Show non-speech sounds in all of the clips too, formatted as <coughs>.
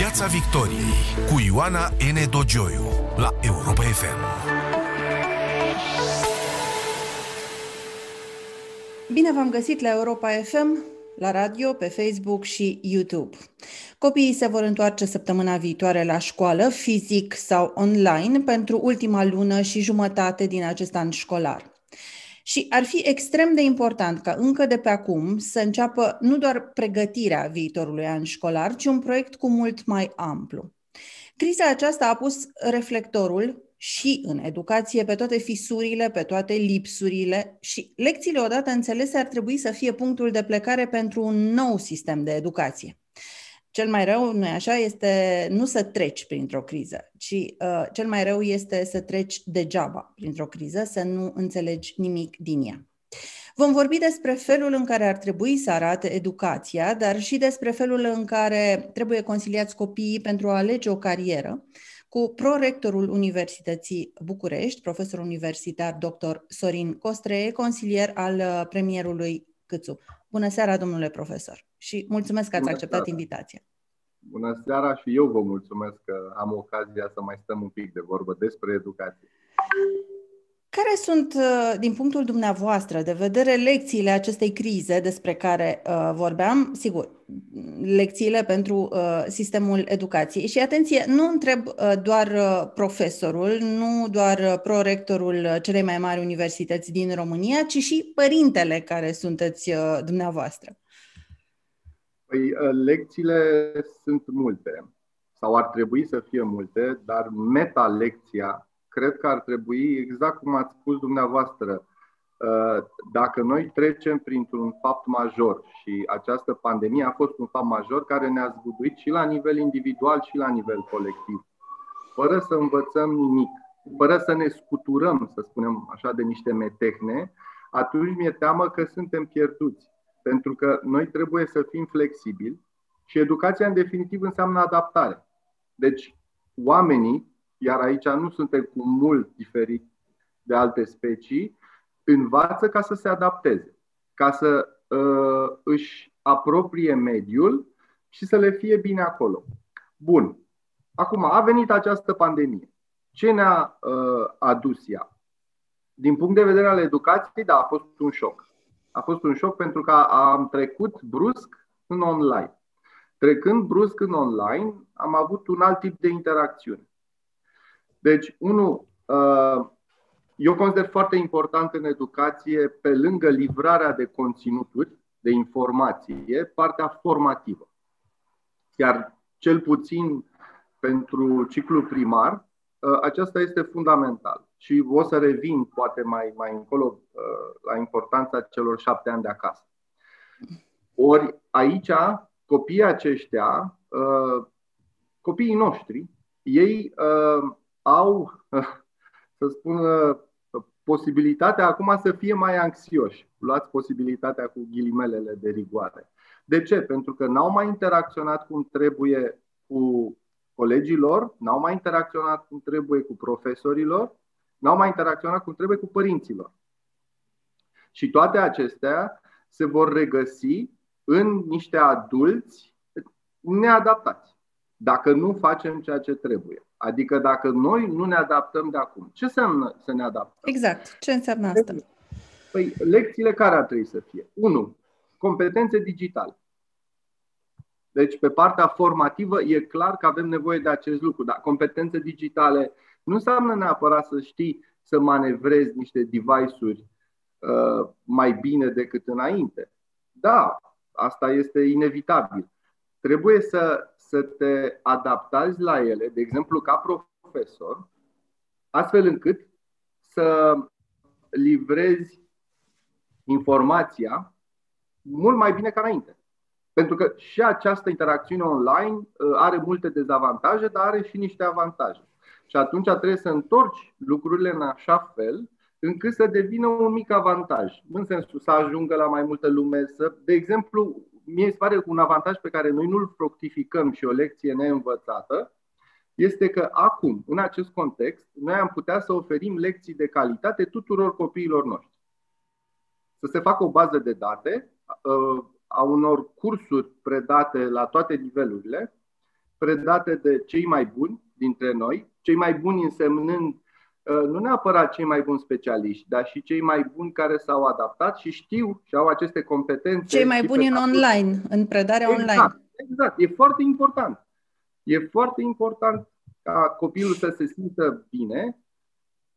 Piața Victoriei cu Ioana N. Dogioiu la Europa FM. Bine v-am găsit la Europa FM, la radio, pe Facebook și YouTube. Copiii se vor întoarce săptămâna viitoare la școală, fizic sau online, pentru ultima lună și jumătate din acest an școlar. Și ar fi extrem de important ca încă de pe acum să înceapă nu doar pregătirea viitorului an școlar, ci un proiect cu mult mai amplu. Criza aceasta a pus reflectorul și în educație pe toate fisurile, pe toate lipsurile și lecțiile odată înțelese ar trebui să fie punctul de plecare pentru un nou sistem de educație. Cel mai rău, nu așa, este nu să treci printr-o criză, ci uh, cel mai rău este să treci degeaba printr-o criză, să nu înțelegi nimic din ea. Vom vorbi despre felul în care ar trebui să arate educația, dar și despre felul în care trebuie conciliați copiii pentru a alege o carieră, cu prorectorul Universității București, profesor universitar dr. Sorin Costree, consilier al uh, premierului Câțu. Bună seara, domnule profesor, și mulțumesc că ați Bună acceptat seara. invitația. Bună seara și eu vă mulțumesc că am ocazia să mai stăm un pic de vorbă despre educație. Care sunt, uh, din punctul dumneavoastră de vedere, lecțiile acestei crize despre care uh, vorbeam? Sigur, lecțiile pentru uh, sistemul educației. Și atenție, nu întreb uh, doar uh, profesorul, nu doar uh, prorectorul celei mai mari universități din România, ci și părintele care sunteți uh, dumneavoastră. Păi, uh, lecțiile sunt multe, sau ar trebui să fie multe, dar meta-lecția cred că ar trebui, exact cum ați spus dumneavoastră, uh, dacă noi trecem printr-un fapt major și această pandemie a fost un fapt major care ne-a zguduit și la nivel individual și la nivel colectiv, fără să învățăm nimic, fără să ne scuturăm, să spunem așa, de niște metehne, atunci mi-e teamă că suntem pierduți. Pentru că noi trebuie să fim flexibili și educația, în definitiv, înseamnă adaptare. Deci, oamenii iar aici nu suntem cu mult diferit de alte specii, învață ca să se adapteze, ca să uh, își apropie mediul și să le fie bine acolo. Bun. Acum, a venit această pandemie. Ce ne-a uh, adus ea? Din punct de vedere al educației, da, a fost un șoc. A fost un șoc pentru că am trecut brusc în online. Trecând brusc în online, am avut un alt tip de interacțiune. Deci, unul, uh, eu consider foarte important în educație, pe lângă livrarea de conținuturi, de informație, partea formativă. Iar cel puțin pentru ciclul primar, uh, aceasta este fundamental. Și o să revin poate mai, mai încolo uh, la importanța celor șapte ani de acasă. Ori aici, copiii aceștia, copiii noștri, ei au, să spun, posibilitatea acum să fie mai anxioși. Luați posibilitatea cu ghilimelele de rigoare. De ce? Pentru că n-au mai interacționat cum trebuie cu colegilor, n-au mai interacționat cum trebuie cu profesorilor, n-au mai interacționat cum trebuie cu părinților. Și toate acestea se vor regăsi în niște adulți neadaptați, dacă nu facem ceea ce trebuie. Adică dacă noi nu ne adaptăm de acum, ce înseamnă să ne adaptăm? Exact. Ce înseamnă asta? Păi, lecțiile care ar trebui să fie? 1. Competențe digitale. Deci, pe partea formativă, e clar că avem nevoie de acest lucru. Dar competențe digitale nu înseamnă neapărat să știi să manevrezi niște device-uri uh, mai bine decât înainte. Da, asta este inevitabil. Trebuie să să te adaptezi la ele, de exemplu ca profesor, astfel încât să livrezi informația mult mai bine ca înainte. Pentru că și această interacțiune online uh, are multe dezavantaje, dar are și niște avantaje. Și atunci trebuie să întorci lucrurile în așa fel încât să devină un mic avantaj. În sensul să ajungă la mai multă lume, să, de exemplu, mie se pare un avantaj pe care noi nu-l fructificăm și o lecție neînvățată, este că acum, în acest context, noi am putea să oferim lecții de calitate tuturor copiilor noștri. Să se facă o bază de date uh, a unor cursuri predate la toate nivelurile, predate de cei mai buni dintre noi, cei mai buni însemnând uh, nu neapărat cei mai buni specialiști, dar și cei mai buni care s-au adaptat și știu și au aceste competențe. Cei mai buni în online, în predarea exact, online. Exact, e foarte important. E foarte important ca copilul să se simtă bine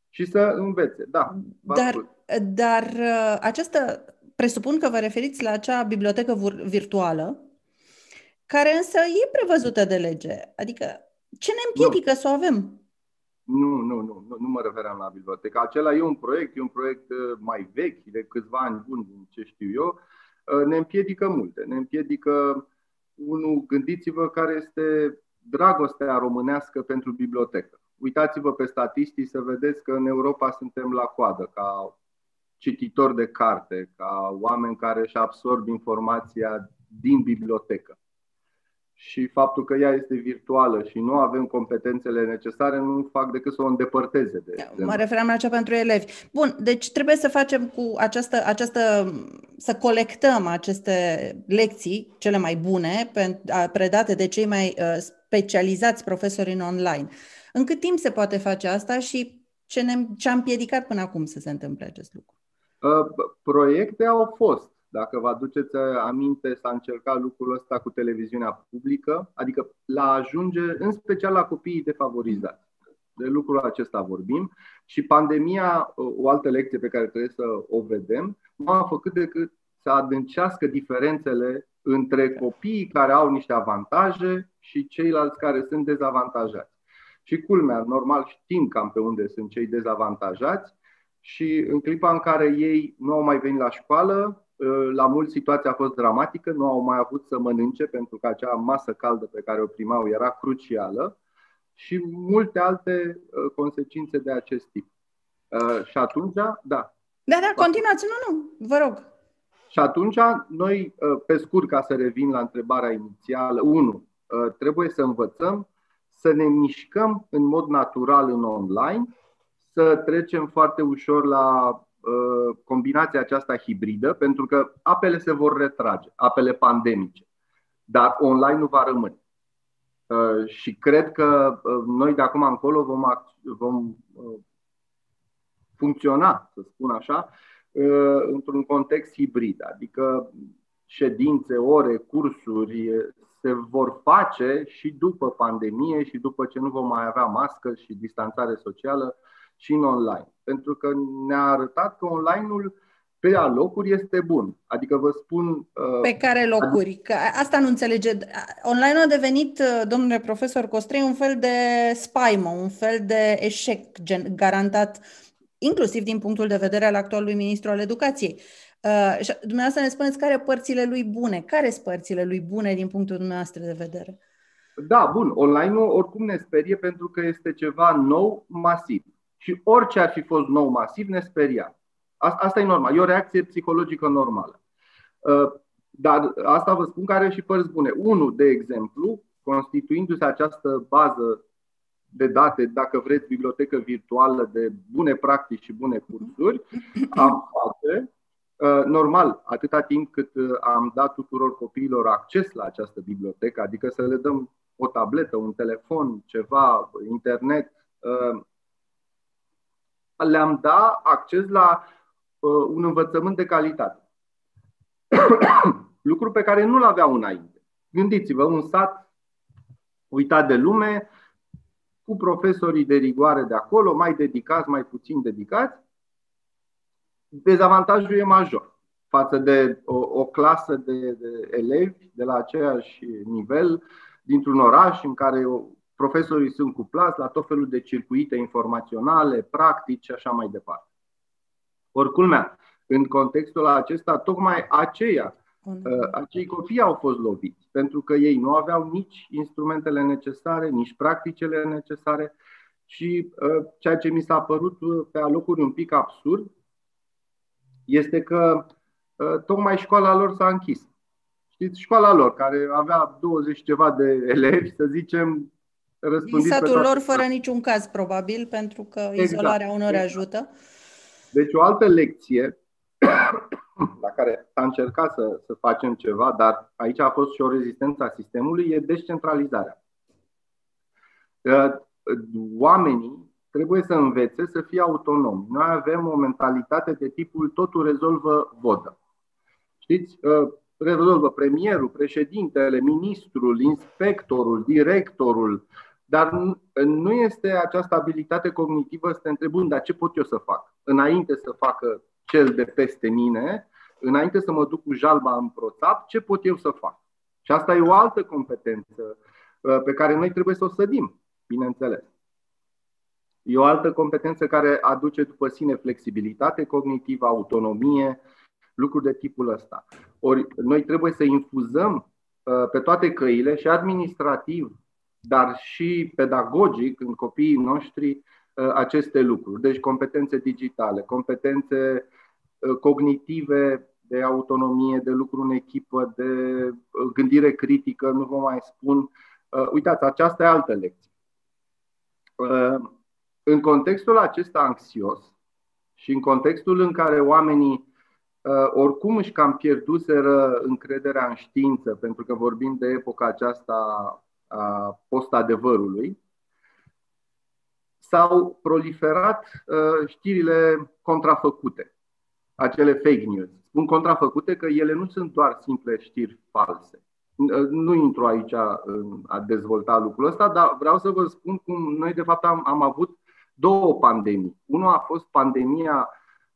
și să învețe. Da. Dar, dar uh, această, presupun că vă referiți la acea bibliotecă virtuală, care însă e prevăzută de lege. Adică, ce ne împiedică nu. să o avem? Nu, nu, nu, nu, nu mă referam la bibliotecă. Acela e un proiect, e un proiect uh, mai vechi, de câțiva ani buni, din ce știu eu. Uh, ne împiedică multe. Ne împiedică, unul, gândiți-vă care este dragostea românească pentru bibliotecă. Uitați-vă pe statistici să vedeți că în Europa suntem la coadă ca cititori de carte, ca oameni care își absorb informația din bibliotecă. Și faptul că ea este virtuală și nu avem competențele necesare nu fac decât să o îndepărteze. De exemplu. mă referam la cea pentru elevi. Bun, deci trebuie să facem cu această, această să colectăm aceste lecții, cele mai bune, predate de cei mai uh, specializați profesori în online. În cât timp se poate face asta și ce, ne, ce a împiedicat până acum să se întâmple acest lucru? Uh, proiecte au fost. Dacă vă aduceți aminte, s-a încercat lucrul ăsta cu televiziunea publică, adică la ajunge, în special la copiii defavorizați. De lucrul acesta vorbim și pandemia, uh, o altă lecție pe care trebuie să o vedem, nu a făcut decât să adâncească diferențele între copiii care au niște avantaje și ceilalți care sunt dezavantajați. Și culmea, normal știm cam pe unde sunt cei dezavantajați și în clipa în care ei nu au mai venit la școală, ă, la mulți situația a fost dramatică, nu au mai avut să mănânce pentru că acea masă caldă pe care o primau era crucială și multe alte ă, consecințe de acest tip. Ă, și atunci, da. Da, da, continuați, nu, nu, vă rog. Și atunci, noi, pe scurt, ca să revin la întrebarea inițială, unu, trebuie să învățăm să ne mișcăm în mod natural în online, să trecem foarte ușor la uh, combinația aceasta hibridă, pentru că apele se vor retrage, apele pandemice, dar online nu va rămâne. Uh, și cred că uh, noi de acum încolo vom, vom uh, funcționa, să spun așa, uh, într-un context hibrid, adică ședințe, ore, cursuri se vor face și după pandemie și după ce nu vom mai avea mască și distanțare socială și în online. Pentru că ne-a arătat că online-ul pe alocuri este bun. Adică vă spun... Uh, pe care locuri? Că asta nu înțelege. Online a devenit, uh, domnule profesor Costrei, un fel de spaimă, un fel de eșec gen, garantat, inclusiv din punctul de vedere al actualului ministru al educației. Uh, și dumneavoastră ne spuneți care părțile lui bune. Care sunt părțile lui bune din punctul dumneavoastră de vedere? Da, bun. Online-ul oricum ne sperie pentru că este ceva nou, masiv. Și orice ar fi fost nou, masiv, ne speria. Asta e normal. E o reacție psihologică normală. Uh, dar asta vă spun că are și părți bune. Unul, de exemplu, constituindu-se această bază de date, dacă vreți, bibliotecă virtuală de bune practici și bune cursuri, am face Uh, normal, atâta timp cât uh, am dat tuturor copiilor acces la această bibliotecă, adică să le dăm o tabletă, un telefon, ceva, internet, uh, le-am dat acces la un învățământ de calitate. <coughs> Lucru pe care nu-l aveau înainte. Gândiți-vă, un sat uitat de lume, cu profesorii de rigoare de acolo, mai dedicați, mai puțin dedicați, dezavantajul e major față de o, o clasă de, de elevi de la aceeași nivel dintr-un oraș în care profesorii sunt cuplați la tot felul de circuite informaționale, practici și așa mai departe. Oricum, în contextul acesta, tocmai aceia, uh, acei copii au fost loviți, pentru că ei nu aveau nici instrumentele necesare, nici practicele necesare și uh, ceea ce mi s-a părut uh, pe alocuri un pic absurd, este că ă, tocmai școala lor s-a închis. Știți, școala lor, care avea 20 ceva de elevi, să zicem, răspândiți Din satul lor fără niciun caz, probabil, pentru că exact. izolarea unor exact. ajută. Deci o altă lecție <coughs> la care a încercat să, să facem ceva, dar aici a fost și o rezistență a sistemului, e descentralizarea. Oamenii trebuie să învețe să fie autonomi. Noi avem o mentalitate de tipul totul rezolvă vodă. Știți, rezolvă premierul, președintele, ministrul, inspectorul, directorul, dar nu este această abilitate cognitivă să te întrebând, dar ce pot eu să fac? Înainte să facă cel de peste mine, înainte să mă duc cu jalba în proțap, ce pot eu să fac? Și asta e o altă competență uh, pe care noi trebuie să o sădim, bineînțeles. E o altă competență care aduce după sine flexibilitate cognitivă, autonomie, lucruri de tipul ăsta. Ori noi trebuie să infuzăm uh, pe toate căile și administrativ, dar și pedagogic în copiii noștri uh, aceste lucruri. Deci competențe digitale, competențe cognitive de autonomie, de lucru în echipă, de uh, gândire critică, nu vă mai spun. Uh, uitați, aceasta e altă lecție. Uh, în contextul acesta anxios și în contextul în care oamenii oricum își cam pierduseră încrederea în știință, pentru că vorbim de epoca aceasta a post-adevărului, s-au proliferat știrile contrafăcute, acele fake news spun contrafăcute că ele nu sunt doar simple știri false. Nu intru aici în a dezvolta lucrul ăsta, dar vreau să vă spun cum noi, de fapt, am, am avut două pandemii. Una a fost pandemia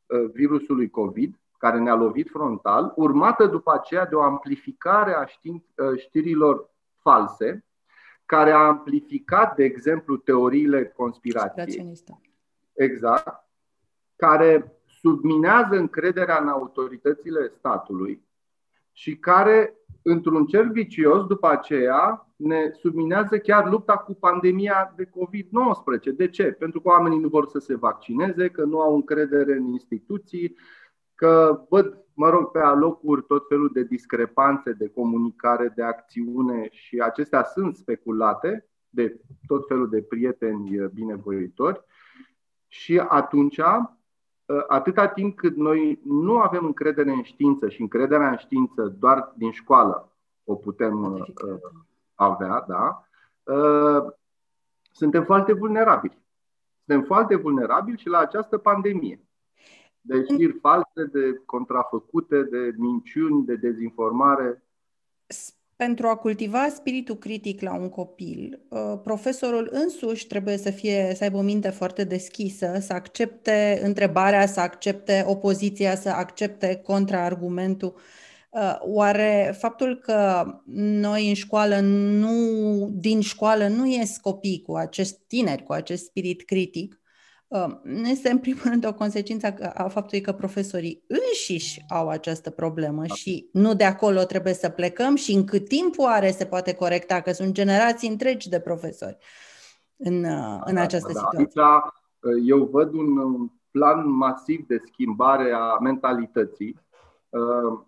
uh, virusului COVID, care ne-a lovit frontal, urmată după aceea de o amplificare a uh, știrilor false, care a amplificat, de exemplu, teoriile conspirației. Exact. Care subminează încrederea în autoritățile statului și care, într-un cer vicios, după aceea, ne subminează chiar lupta cu pandemia de COVID-19. De ce? Pentru că oamenii nu vor să se vaccineze, că nu au încredere în instituții, că văd, mă rog, pe alocuri tot felul de discrepanțe de comunicare, de acțiune și acestea sunt speculate de tot felul de prieteni binevoitori. Și atunci Ă, atâta timp cât noi nu avem încredere în știință și încrederea în știință doar din școală o putem uh, avea, da, uh, suntem foarte vulnerabili. Suntem foarte vulnerabili și la această pandemie. De știri false, de contrafăcute, de minciuni, de dezinformare pentru a cultiva spiritul critic la un copil, uh, profesorul însuși trebuie să, fie, să aibă o minte foarte deschisă, să accepte întrebarea, să accepte opoziția, să accepte contraargumentul. Uh, oare faptul că noi în școală, nu, din școală, nu ies copii cu acest tineri, cu acest spirit critic, este în primul rând o consecință a faptului că profesorii înșiși au această problemă da. și nu de acolo trebuie să plecăm și în cât timp oare se poate corecta, că sunt generații întregi de profesori în, în da, această da, situație. Aici uh, eu văd un plan masiv de schimbare a mentalității uh,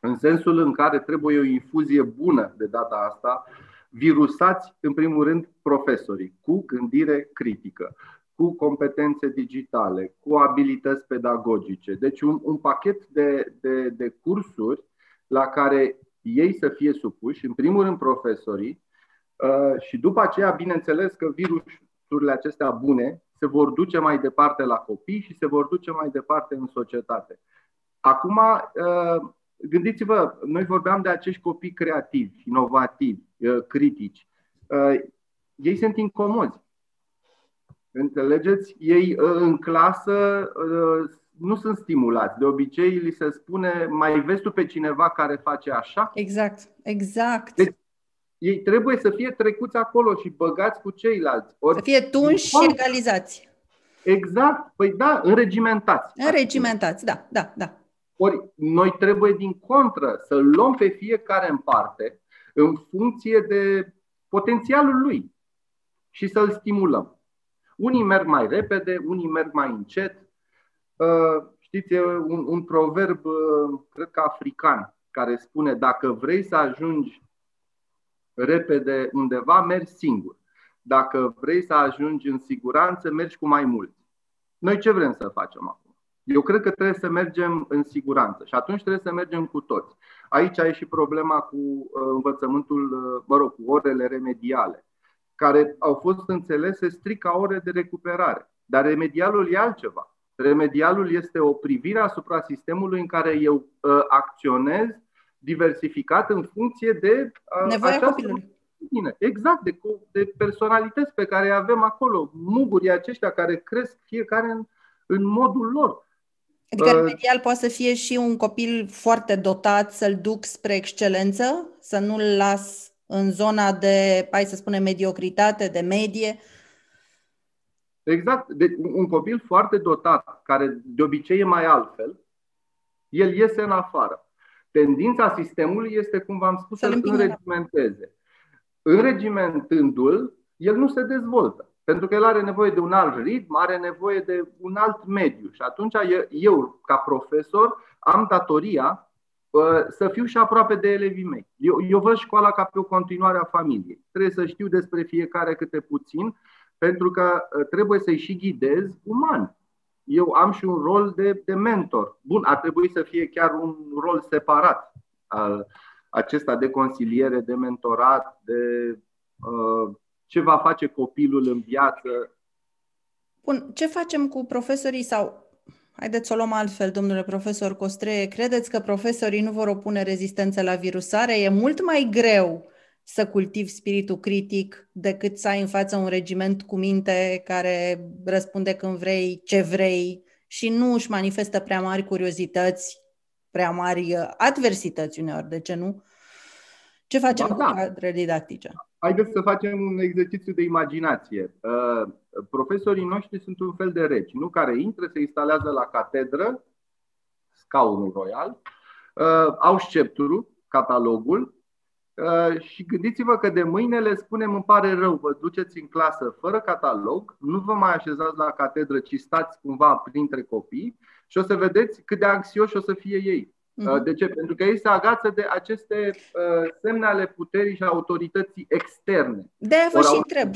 în sensul în care trebuie o infuzie bună de data asta, virusați în primul rând profesorii cu gândire critică cu competențe digitale, cu abilități pedagogice. Deci un, un pachet de, de, de cursuri la care ei să fie supuși, în primul rând profesorii, uh, și după aceea, bineînțeles că virusurile acestea bune se vor duce mai departe la copii și se vor duce mai departe în societate. Acum, uh, gândiți-vă, noi vorbeam de acești copii creativi, inovativi, uh, critici. Ei sunt incomozi Înțelegeți? Ei uh, în clasă uh, nu sunt stimulați. De obicei li se spune, mai vezi tu pe cineva care face așa? Exact, exact. Deci, ei trebuie să fie trecuți acolo și băgați cu ceilalți. Ori, să fie tunși și egalizați. Exact. Păi da, înregimentați. Înregimentați, da, da, da. Ori noi trebuie din contră să luăm pe fiecare în parte în funcție de potențialul lui și să-l stimulăm. Unii merg mai repede, unii merg mai încet. Uh, știți, e un, un proverb, uh, cred că african, care spune dacă vrei să ajungi repede undeva, mergi singur. Dacă vrei să ajungi în siguranță, mergi cu mai mulți. Noi ce vrem să facem acum? Eu cred că trebuie să mergem în siguranță și atunci trebuie să mergem cu toți. Aici e și problema cu uh, învățământul, mă rog, cu orele remediale. Care au fost înțelese strict ca ore de recuperare. Dar remedialul e altceva. Remedialul este o privire asupra sistemului în care eu uh, acționez diversificat în funcție de uh, nevoia această copilului. Bine, exact, de, de personalități pe care avem acolo, mugurii aceștia care cresc fiecare în, în modul lor. Adică uh, remedial poate să fie și un copil foarte dotat, să-l duc spre excelență, să nu-l las în zona de, hai să spunem, mediocritate, de medie. Exact. De, un copil foarte dotat, care de obicei e mai altfel, el iese în afară. Tendința sistemului este, cum v-am spus, să-l înregimenteze. Înregimentându-l, el nu se dezvoltă. Pentru că el are nevoie de un alt ritm, are nevoie de un alt mediu. Și atunci eu, ca profesor, am datoria să fiu și aproape de elevii mei. Eu, eu văd școala ca pe o continuare a familiei. Trebuie să știu despre fiecare câte puțin, pentru că ă, trebuie să-i și ghidez uman. Eu am și un rol de, de mentor. Bun, ar trebui să fie chiar un rol separat al acesta de consiliere, de mentorat, de uh, ce va face copilul în viață. Bun, ce facem cu profesorii sau Haideți să o luăm altfel, domnule profesor Costreie. Credeți că profesorii nu vor opune rezistență la virusare? E mult mai greu să cultivi spiritul critic decât să ai în față un regiment cu minte care răspunde când vrei, ce vrei și nu își manifestă prea mari curiozități, prea mari uh, adversități uneori, de ce nu? Ce facem da, cu da. cadre didactice? Haideți să facem un exercițiu de imaginație. Uh, profesorii noștri sunt un fel de regi, nu care intră, se instalează la catedră, scaunul royal, uh, au sceptrul, catalogul uh, și gândiți-vă că de mâine le spunem îmi pare rău, vă duceți în clasă fără catalog, nu vă mai așezați la catedră, ci stați cumva printre copii și o să vedeți cât de anxioși o să fie ei. Uh-huh. De ce? Pentru că ei se agață de aceste uh, semne ale puterii și autorității externe. De-aia vă și întreb.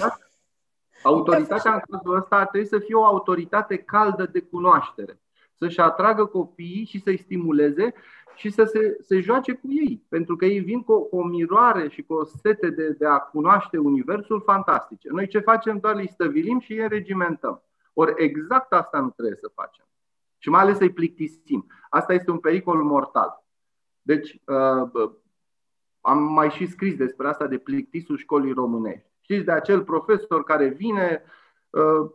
Autoritatea în cazul ăsta ar trebui să fie o autoritate caldă de cunoaștere. Să-și atragă copiii și să-i stimuleze și să se, se joace cu ei. Pentru că ei vin cu, cu o miroare și cu o sete de, de a cunoaște Universul fantastice. Noi ce facem? Doar îi stăvilim și îi înregimentăm. Ori exact asta nu trebuie să facem și mai ales să-i plictisim. Asta este un pericol mortal. Deci, uh, am mai și scris despre asta de plictisul școlii românești. Știți, de acel profesor care vine uh,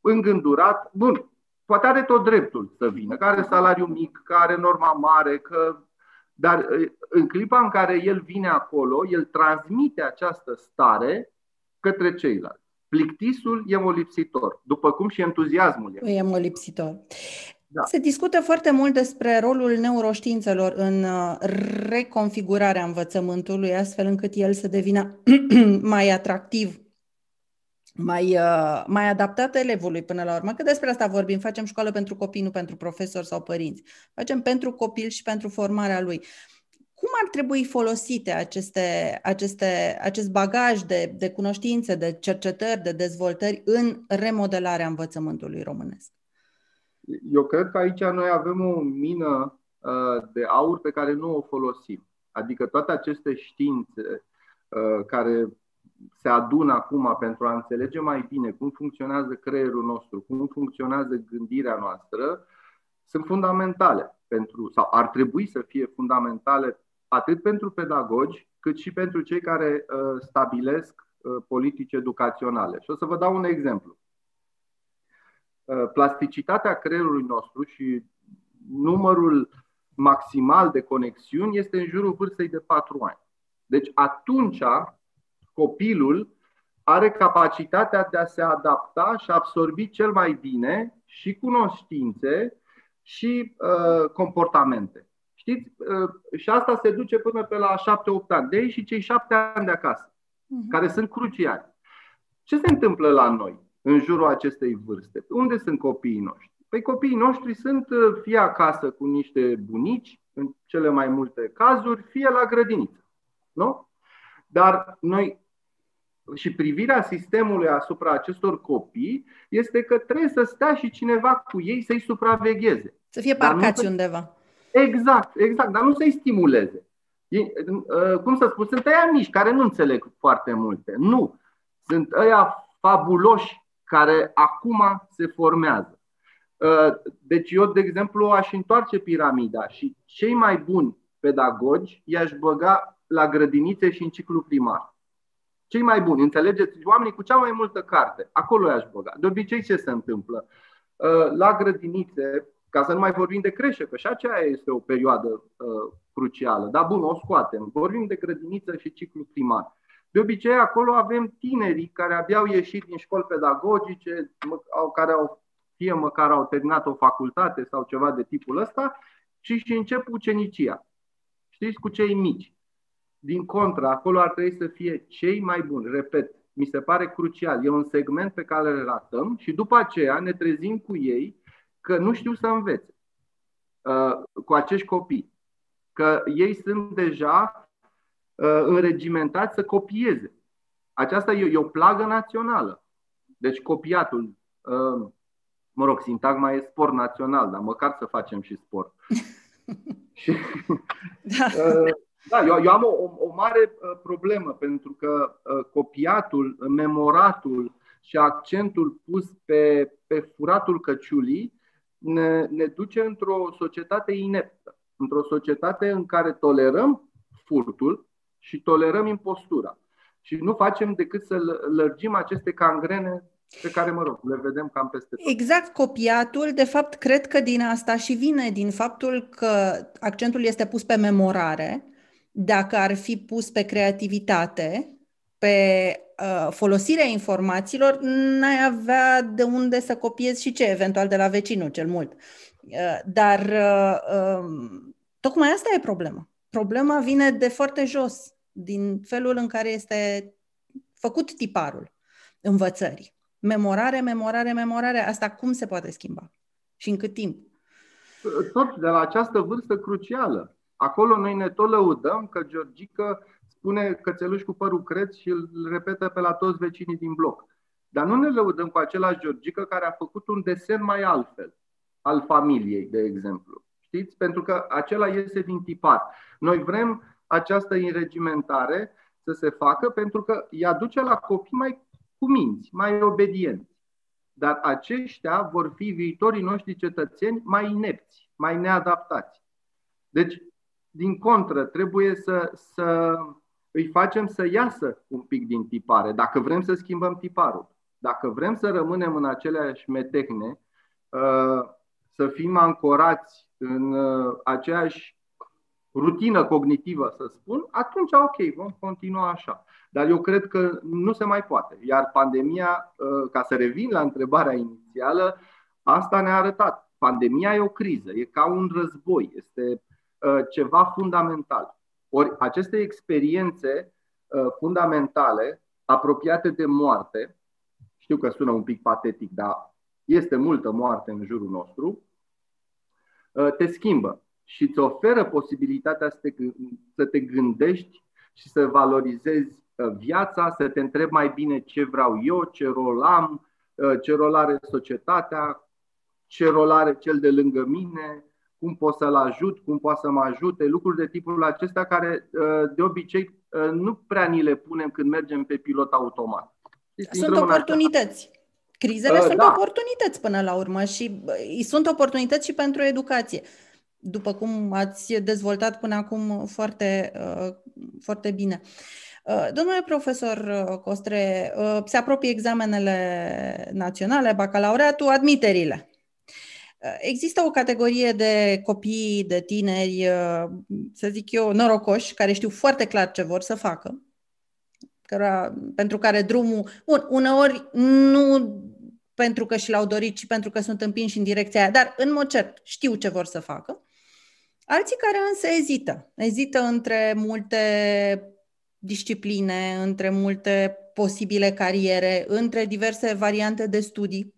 îngândurat, bun, poate are tot dreptul să vină, care are salariu mic, care are norma mare, că dar uh, în clipa în care el vine acolo, el transmite această stare către ceilalți. Plictisul e molipsitor, după cum și entuziasmul e. E molipsitor. Da. Se discută foarte mult despre rolul neuroștiințelor în uh, reconfigurarea învățământului, astfel încât el să devină <clears throat> mai atractiv, mai, uh, mai adaptat elevului până la urmă. Că despre asta vorbim. Facem școală pentru copii, nu pentru profesori sau părinți. Facem pentru copil și pentru formarea lui. Cum ar trebui folosite aceste, aceste, acest bagaj de, de cunoștințe, de cercetări, de dezvoltări în remodelarea învățământului românesc? Eu cred că aici noi avem o mină uh, de aur pe care nu o folosim. Adică toate aceste științe uh, care se adună acum pentru a înțelege mai bine cum funcționează creierul nostru, cum funcționează gândirea noastră, sunt fundamentale pentru, sau ar trebui să fie fundamentale atât pentru pedagogi, cât și pentru cei care uh, stabilesc politici educaționale. Și o să vă dau un exemplu. Uh, plasticitatea creierului nostru și numărul maximal de conexiuni este în jurul vârstei de 4 ani. Deci atunci copilul are capacitatea de a se adapta și absorbi cel mai bine și cunoștințe și uh, comportamente. Știți? Uh, și asta se duce până pe la 7-8 ani. De aici și cei 7 ani de acasă, uh-huh. care sunt cruciali. Ce se întâmplă la noi? În jurul acestei vârste. Unde sunt copiii noștri? Păi copiii noștri sunt uh, fie acasă cu niște bunici, în cele mai multe cazuri, fie la grădiniță. Nu? Dar noi și privirea sistemului asupra acestor copii este că trebuie să stea și cineva cu ei să-i supravegheze. Să fie parcați undeva. Exact, exact, dar nu să-i stimuleze. Uh, cum să spun, sunt ăia mici care nu înțeleg foarte multe. Nu. Sunt ăia fabuloși care acum se formează. Deci eu, de exemplu, aș întoarce piramida și cei mai buni pedagogi i-aș băga la grădinițe și în ciclu primar. Cei mai buni, înțelegeți? Oamenii cu cea mai multă carte, acolo i-aș băga. De obicei ce se întâmplă? La grădinițe, ca să nu mai vorbim de creșe, că și aceea este o perioadă uh, crucială. Dar bun, o scoatem. Vorbim de grădiniță și ciclu primar. De obicei, acolo avem tinerii care abia au ieșit din școli pedagogice, care au, fie măcar au terminat o facultate sau ceva de tipul ăsta, și și încep ucenicia. Știți, cu cei mici. Din contra, acolo ar trebui să fie cei mai buni. Repet, mi se pare crucial. E un segment pe care îl ratăm și după aceea ne trezim cu ei că nu știu să învețe uh, cu acești copii. Că ei sunt deja uh, înregimentați să copieze. Aceasta e, e o plagă națională. Deci copiatul, uh, mă rog, sintagma e sport național, dar măcar să facem și sport. <laughs> și, da. Uh, da, eu, eu am o, o mare uh, problemă pentru că uh, copiatul, memoratul și accentul pus pe, pe furatul căciulii ne, ne duce într-o societate ineptă, într-o societate în care tolerăm furtul și tolerăm impostura. Și nu facem decât să lărgim aceste cangrene pe care, mă rog, le vedem cam peste tot. Exact, copiatul, de fapt, cred că din asta și vine din faptul că accentul este pus pe memorare, dacă ar fi pus pe creativitate, pe uh, folosirea informațiilor, n-ai avea de unde să copiezi și ce, eventual de la vecinul cel mult. Uh, dar uh, um, tocmai asta e problema. Problema vine de foarte jos, din felul în care este făcut tiparul învățării. Memorare, memorare, memorare. Asta cum se poate schimba? Și în cât timp? Tot de la această vârstă crucială. Acolo noi ne tot lăudăm că Georgica spune cățeluș cu părul creț și îl repetă pe la toți vecinii din bloc. Dar nu ne lăudăm cu același Georgica care a făcut un desen mai altfel, al familiei, de exemplu. Știți? Pentru că acela este din tipar. Noi vrem această înregimentare să se facă pentru că îi aduce la copii mai cuminți, mai obedienți. Dar aceștia vor fi viitorii noștri cetățeni mai inepți, mai neadaptați. Deci, din contră, trebuie să, să îi facem să iasă un pic din tipare, dacă vrem să schimbăm tiparul. Dacă vrem să rămânem în aceleași metehne, uh, să fim ancorați în uh, aceeași rutină cognitivă, să spun, atunci ok, vom continua așa. Dar eu cred că nu se mai poate. Iar pandemia, uh, ca să revin la întrebarea inițială, asta ne-a arătat. Pandemia e o criză, e ca un război, este ceva fundamental. Ori aceste experiențe uh, fundamentale, apropiate de moarte, știu că sună un pic patetic, dar este multă moarte în jurul nostru, uh, te schimbă și îți oferă posibilitatea să te, să te gândești și să valorizezi uh, viața, să te întrebi mai bine ce vreau eu, ce rol am, ce rol are societatea, ce rol are cel de lângă mine, cum pot să-l ajut, cum poate să mă ajute, lucruri de tipul acesta care uh, de obicei uh, nu prea ni le punem când mergem pe pilot automat. Sunt oportunități. Crizele uh, sunt da. oportunități până la urmă și sunt oportunități și pentru educație. După cum ați dezvoltat până acum foarte, foarte bine. Domnule profesor Costre, se apropie examenele naționale, bacalaureatul, admiterile. Există o categorie de copii, de tineri, uh, să zic eu, norocoși, care știu foarte clar ce vor să facă, căra, pentru care drumul, bun, uneori nu pentru că și l-au dorit, ci pentru că sunt împinși în direcția aia, dar în mod cert știu ce vor să facă. Alții care însă ezită. Ezită între multe discipline, între multe posibile cariere, între diverse variante de studii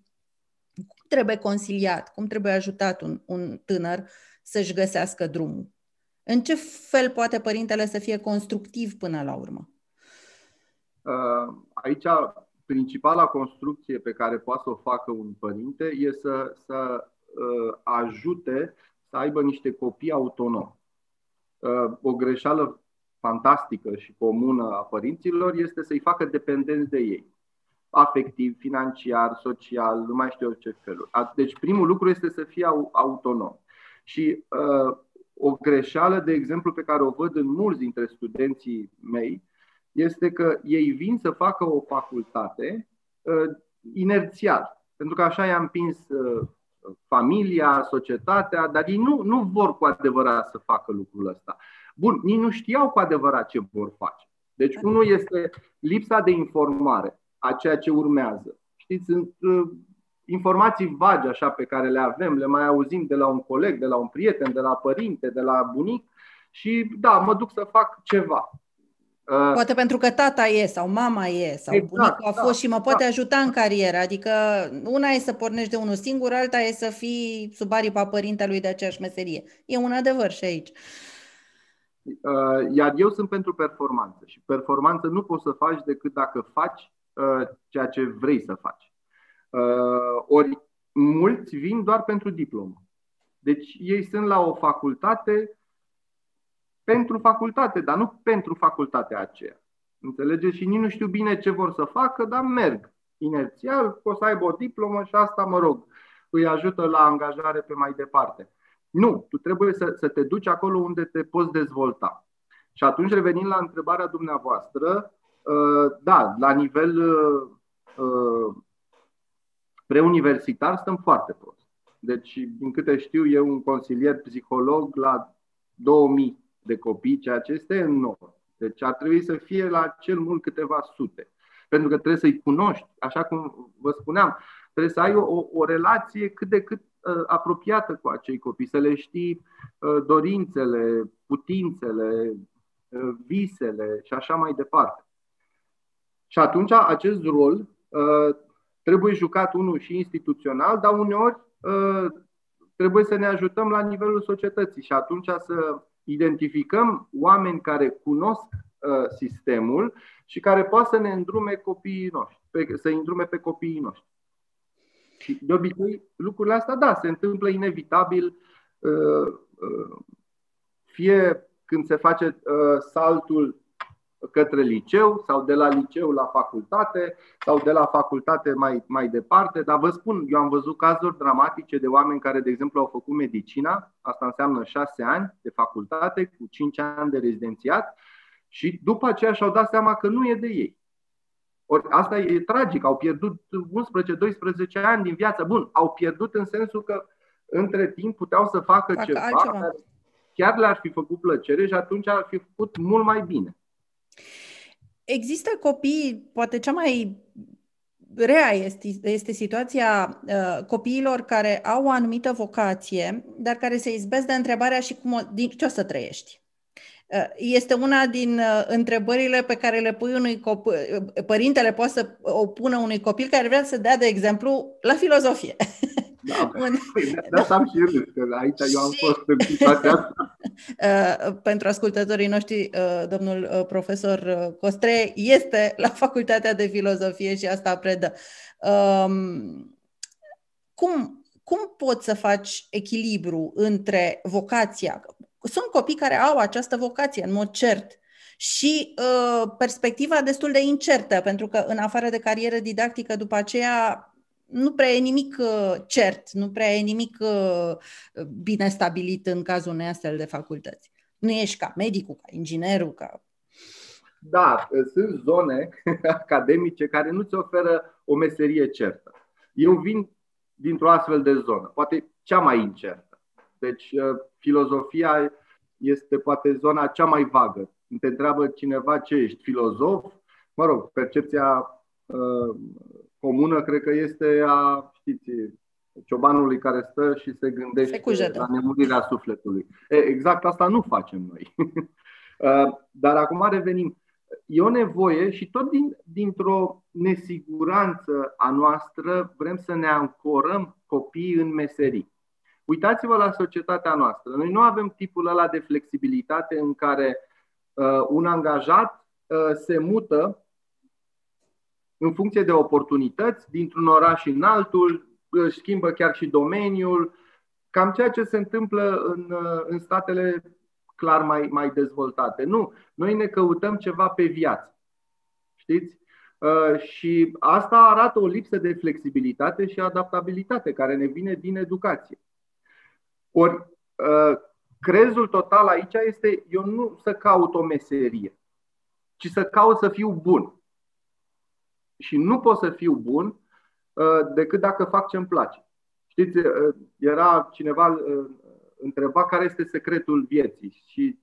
trebuie consiliat, cum trebuie ajutat un, un tânăr să-și găsească drumul? În ce fel poate părintele să fie constructiv până la urmă? Uh, aici, principala construcție pe care poate să o facă un părinte e să, să uh, ajute să aibă niște copii autonomi. Uh, o greșeală fantastică și comună a părinților este să-i facă dependenți de ei. Afectiv, financiar, social, nu mai știu eu ce feluri. Deci primul lucru este să fie autonom. Și uh, o greșeală, de exemplu, pe care o văd în mulți dintre studenții mei, este că ei vin să facă o facultate uh, inerțial. Pentru că așa i-a împins uh, familia, societatea, dar ei nu, nu vor cu adevărat să facă lucrul ăsta. Bun, ei nu știau cu adevărat ce vor face. Deci, unul este lipsa de informare a ceea ce urmează. Știți, sunt uh, informații vagi așa pe care le avem, le mai auzim de la un coleg, de la un prieten, de la părinte, de la bunic și da, mă duc să fac ceva. Uh, poate pentru că tata e sau mama e sau exact, bunicul a da, fost da, și mă poate da. ajuta în carieră. Adică una e să pornești de unul singur, alta e să fii sub aripa părintelui de aceeași meserie. E un adevăr și aici. Uh, iar eu sunt pentru performanță și performanță nu poți să faci decât dacă faci uh, ceea ce vrei să faci. Ori mulți vin doar pentru diplomă. Deci ei sunt la o facultate pentru facultate, dar nu pentru facultatea aceea. Înțelegeți? Și nici nu știu bine ce vor să facă, dar merg inerțial, o să aibă o diplomă și asta, mă rog, îi ajută la angajare pe mai departe. Nu, tu trebuie să, să te duci acolo unde te poți dezvolta. Și atunci, revenind la întrebarea dumneavoastră, uh, da, la nivel uh, uh, preuniversitar stăm foarte prost. Deci, din câte știu, eu un consilier psiholog la 2000 de copii, ceea ce este enorm. Deci ar trebui să fie la cel mult câteva sute. Pentru că trebuie să-i cunoști, așa cum vă spuneam, trebuie să ai o, o relație cât de cât uh, apropiată cu acei copii, să le știi uh, dorințele, putințele, uh, visele și așa mai departe. Și atunci acest rol uh, trebuie jucat unul și instituțional, dar uneori uh, trebuie să ne ajutăm la nivelul societății și atunci să identificăm oameni care cunosc uh, sistemul și care poate să ne îndrume copiii noștri, pe, să îndrume pe copiii noștri. Și de obicei, lucrurile astea, da, se întâmplă inevitabil, uh, uh, fie când se face uh, saltul către liceu sau de la liceu la facultate sau de la facultate mai, mai departe. Dar vă spun, eu am văzut cazuri dramatice de oameni care, de exemplu, au făcut medicina, asta înseamnă șase ani de facultate cu cinci ani de rezidențiat și după aceea și-au dat seama că nu e de ei. Ori asta e tragic, au pierdut 11-12 ani din viață. Bun, au pierdut în sensul că între timp puteau să facă, facă ceva altceva. care chiar le-ar fi făcut plăcere și atunci ar fi făcut mult mai bine. Există copii, poate cea mai rea este, este situația uh, copiilor care au o anumită vocație, dar care se izbesc de întrebarea și cum o, din ce o să trăiești. Uh, este una din uh, întrebările pe care le pui unui copil, uh, părintele poate să o pună unui copil care vrea să dea, de exemplu, la filozofie. <laughs> Da, Un... păi, de asta am și râs, că aici eu am fost în situația asta. <laughs> Uh, pentru ascultătorii noștri, uh, domnul uh, profesor Costre este la Facultatea de Filozofie și asta predă. Um, cum, cum poți să faci echilibru între vocația? Sunt copii care au această vocație, în mod cert, și uh, perspectiva destul de incertă, pentru că în afară de carieră didactică, după aceea nu prea e nimic uh, cert, nu prea e nimic uh, bine stabilit în cazul unei astfel de facultăți. Nu ești ca medicul, ca inginerul, ca... Da, sunt zone <laughs> academice care nu ți oferă o meserie certă. Eu vin dintr-o astfel de zonă, poate cea mai incertă. Deci, uh, filozofia este poate zona cea mai vagă. Te întreabă cineva ce ești, filozof? Mă rog, percepția comună, cred că este a, știți, ciobanului care stă și se gândește se la nemurirea sufletului. E, exact asta nu facem noi. <laughs> Uh, dar acum revenim. E o nevoie și tot din, dintr-o nesiguranță a noastră vrem să ne ancorăm copiii în meserii. Uitați-vă la societatea noastră. Noi nu avem tipul ăla de flexibilitate în care uh, un angajat uh, se mută în funcție de oportunități, dintr-un oraș în altul, își schimbă chiar și domeniul, cam ceea ce se întâmplă în, în statele clar mai, mai dezvoltate. Nu, noi ne căutăm ceva pe viață. Știți? Uh, și asta arată o lipsă de flexibilitate și adaptabilitate care ne vine din educație. Ori, uh, crezul total aici este eu nu să caut o meserie, ci să caut să fiu bun. Și nu pot să fiu bun uh, decât dacă fac ce îmi place. Știți, era cineva întreba care este secretul vieții și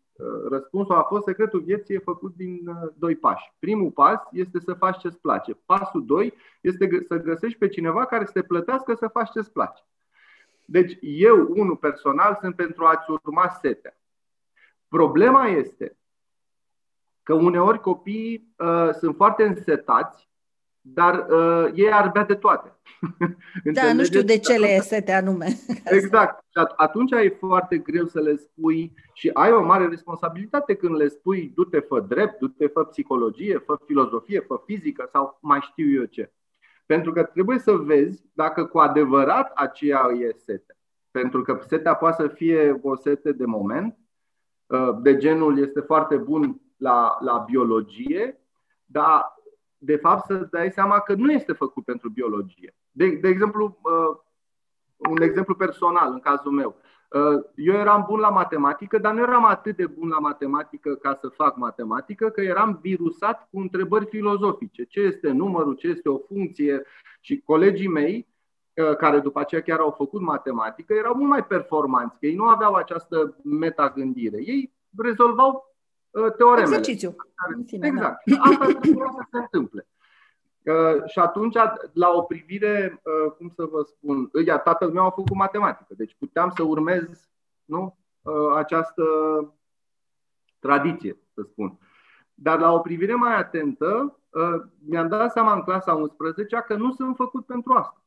Răspunsul a fost secretul vieții e făcut din uh, doi pași. Primul pas este să faci ce-ți place. Pasul doi este să găsești pe cineva care să te plătească să faci ce-ți place. Deci eu, unul personal, sunt pentru a-ți urma setea. Problema este că uneori copiii uh, sunt foarte însetați dar uh, ei ar bea de toate. <laughs> da, nu știu de ce le e sete anume. <laughs> Exact. Și atunci e foarte greu să le spui și ai o mare responsabilitate când le spui du-te, fă drept, du-te, fă psihologie, fă filozofie, fă fizică sau mai știu eu ce. Pentru că trebuie să vezi dacă cu adevărat aceea e sete. Pentru că setea poate să fie o sete de moment, uh, de genul este foarte bun la, la biologie, dar de fapt, să dai seama că nu este făcut pentru biologie. De, de exemplu, uh, un exemplu personal în cazul meu. Uh, eu eram bun la matematică, dar nu eram atât de bun la matematică ca să fac matematică, că eram virusat cu întrebări filozofice. Ce este numărul, ce este o funcție? Și colegii mei, uh, care după aceea chiar au făcut matematică, erau mult mai performanți, că ei nu aveau această metagândire. Ei rezolvau Uh, teoremele. Exercițiu. Exact. Da. Asta trebuie să se întâmple. Uh, și atunci, la o privire, uh, cum să vă spun, ia, tatăl meu a făcut matematică, deci puteam să urmez nu, uh, această tradiție, să spun. Dar la o privire mai atentă, uh, mi-am dat seama în clasa 11 că nu sunt făcut pentru asta.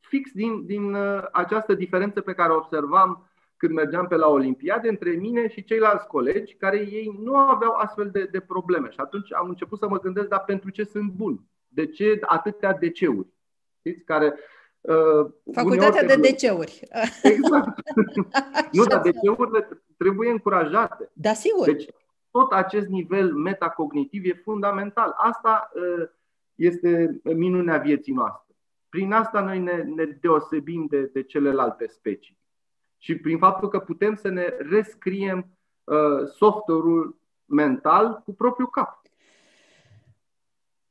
Fix din, din uh, această diferență pe care o observam când mergeam pe la Olimpiade între mine și ceilalți colegi care ei nu aveau astfel de, de probleme. Și atunci am început să mă gândesc, dar pentru ce sunt bun? De ce atâtea deceuri? Știți? Care, uh, Facultatea de deceuri. <laughs> Exact. <laughs> nu, dar deceurile trebuie încurajate. Da, sigur. Deci, tot acest nivel metacognitiv e fundamental. Asta uh, este minunea vieții noastre. Prin asta noi ne, ne deosebim de, de celelalte specii și prin faptul că putem să ne rescriem uh, software-ul mental cu propriul cap.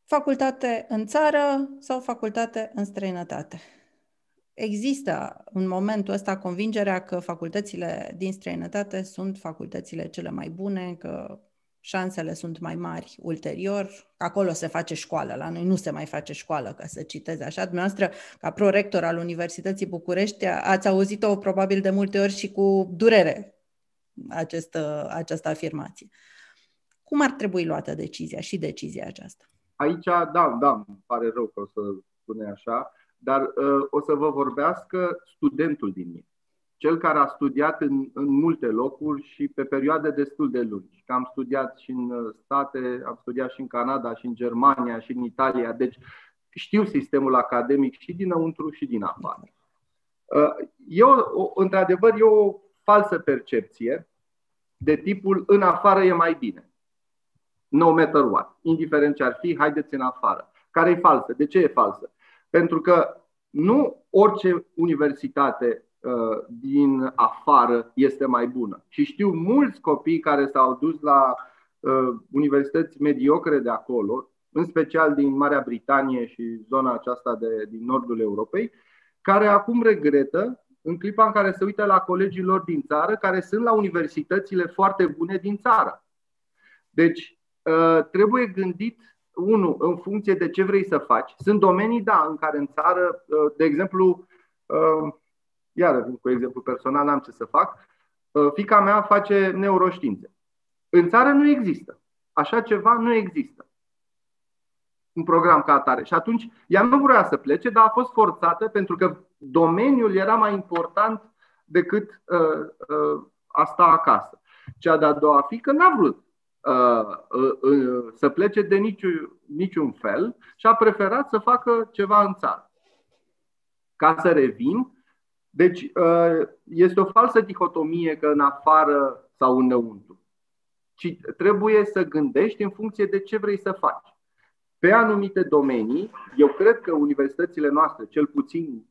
Facultate în țară sau facultate în străinătate? Există în momentul ăsta convingerea că facultățile din străinătate sunt facultățile cele mai bune, că șansele sunt mai mari ulterior. Acolo se face școală, la noi nu se mai face școală, ca să citez așa. Dumneavoastră, ca prorector al Universității București, ați auzit-o probabil de multe ori și cu durere această, această afirmație. Cum ar trebui luată decizia și decizia aceasta? Aici, da, da, îmi pare rău că o să spune așa, dar uh, o să vă vorbească studentul din mine cel care a studiat în, în multe locuri și pe perioade destul de lungi. Că am studiat și în uh, state, am studiat și în Canada, și în Germania, și în Italia. Deci știu sistemul academic și dinăuntru și din afară. Uh, eu, într-adevăr, e o falsă percepție de tipul în afară e mai bine. No matter what. Indiferent ce ar fi, haideți în afară. Care e falsă? De ce e falsă? Pentru că nu orice universitate Uh, din afară este mai bună. Și știu mulți copii care s-au dus la uh, universități mediocre de acolo, în special din Marea Britanie și zona aceasta de, din nordul Europei, care acum regretă în clipa în care se uită la colegii lor din țară, care sunt la universitățile foarte bune din țară. Deci, uh, trebuie gândit, unul, în funcție de ce vrei să faci. Sunt domenii, da, în care în țară, de exemplu, iară vin cu exemplu personal, n-am ce să fac, uh, fica mea face neuroștiințe. În țară nu există. Așa ceva nu există. Un program ca atare. Și atunci ea nu vrea să plece, dar a fost forțată pentru că domeniul era mai important decât uh, uh, asta acasă. Cea de-a doua fică n-a vrut uh, uh, uh, să plece de niciun, niciun fel și a preferat să facă ceva în țară. Ca să revin, Deci este o falsă dihotomie că în afară sau înăuntru, ci trebuie să gândești în funcție de ce vrei să faci. Pe anumite domenii, eu cred că universitățile noastre, cel puțin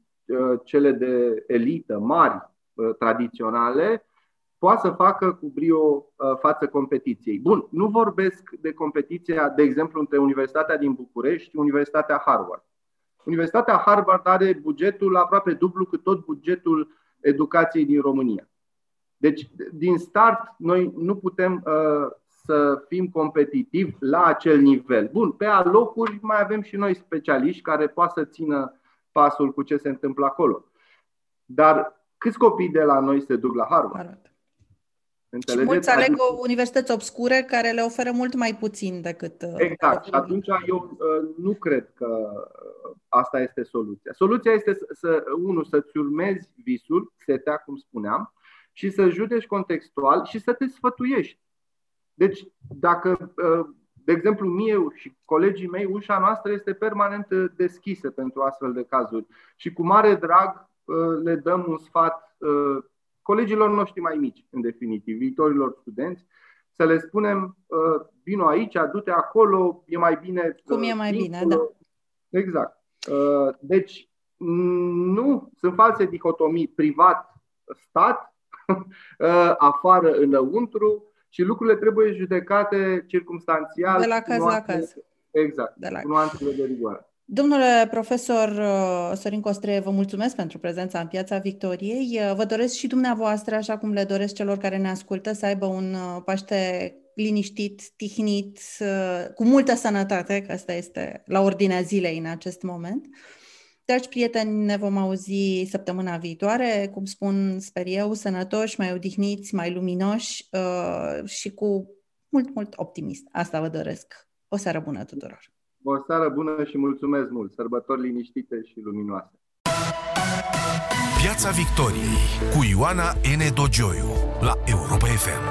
cele de elită, mari, tradiționale, poate să facă cu brio uh, față competiției. Bun, nu vorbesc de competiția, de exemplu, între Universitatea din București și Universitatea Harvard. Universitatea Harvard are bugetul aproape dublu cât tot bugetul educației din România. Deci, din start, noi nu putem uh, să fim competitivi la acel nivel. Bun, pe alocuri mai avem și noi specialiști care poate să țină pasul cu ce se întâmplă acolo. Dar câți copii de la noi se duc la Harvard? Harvard. Înțelegeți? Și mulți aleg adică... universități obscure care le oferă mult mai puțin decât... Uh, exact. Și atunci eu uh, nu cred că uh, asta este soluția. Soluția este să, să unul, să-ți urmezi visul, setea, cum spuneam, și să judeci contextual și să te sfătuiești. Deci, dacă, de exemplu, mie și colegii mei, ușa noastră este permanent deschisă pentru astfel de cazuri și cu mare drag le dăm un sfat colegilor noștri mai mici, în definitiv, viitorilor studenți, să le spunem, uh, vino aici, du-te acolo, e mai bine. Cum e mai bine, da. Exact. Uh, deci, nu, sunt false dihotomii privat-stat, uh, <laughs> afară înăuntru și lucrurile trebuie judecate circumstanțial. De la caz la caz. Exact, de la... cu nuanțele de rigoare. Domnule profesor uh, Sorin Costre, vă mulțumesc pentru prezența în Piața Victoriei. Uh, vă doresc și dumneavoastră, așa cum le doresc celor care ne ascultă, să aibă un uh, Paște liniștit, tihnit, cu multă sănătate, că asta este la ordinea zilei în acest moment. Dragi prieteni, ne vom auzi săptămâna viitoare, cum spun, sper eu, sănătoși, mai odihniți, mai luminoși și cu mult, mult optimist. Asta vă doresc. O seară bună tuturor! O seară bună și mulțumesc mult! Sărbători liniștite și luminoase! Piața Victoriei cu Ioana N. Dogioiu, la Europa FM.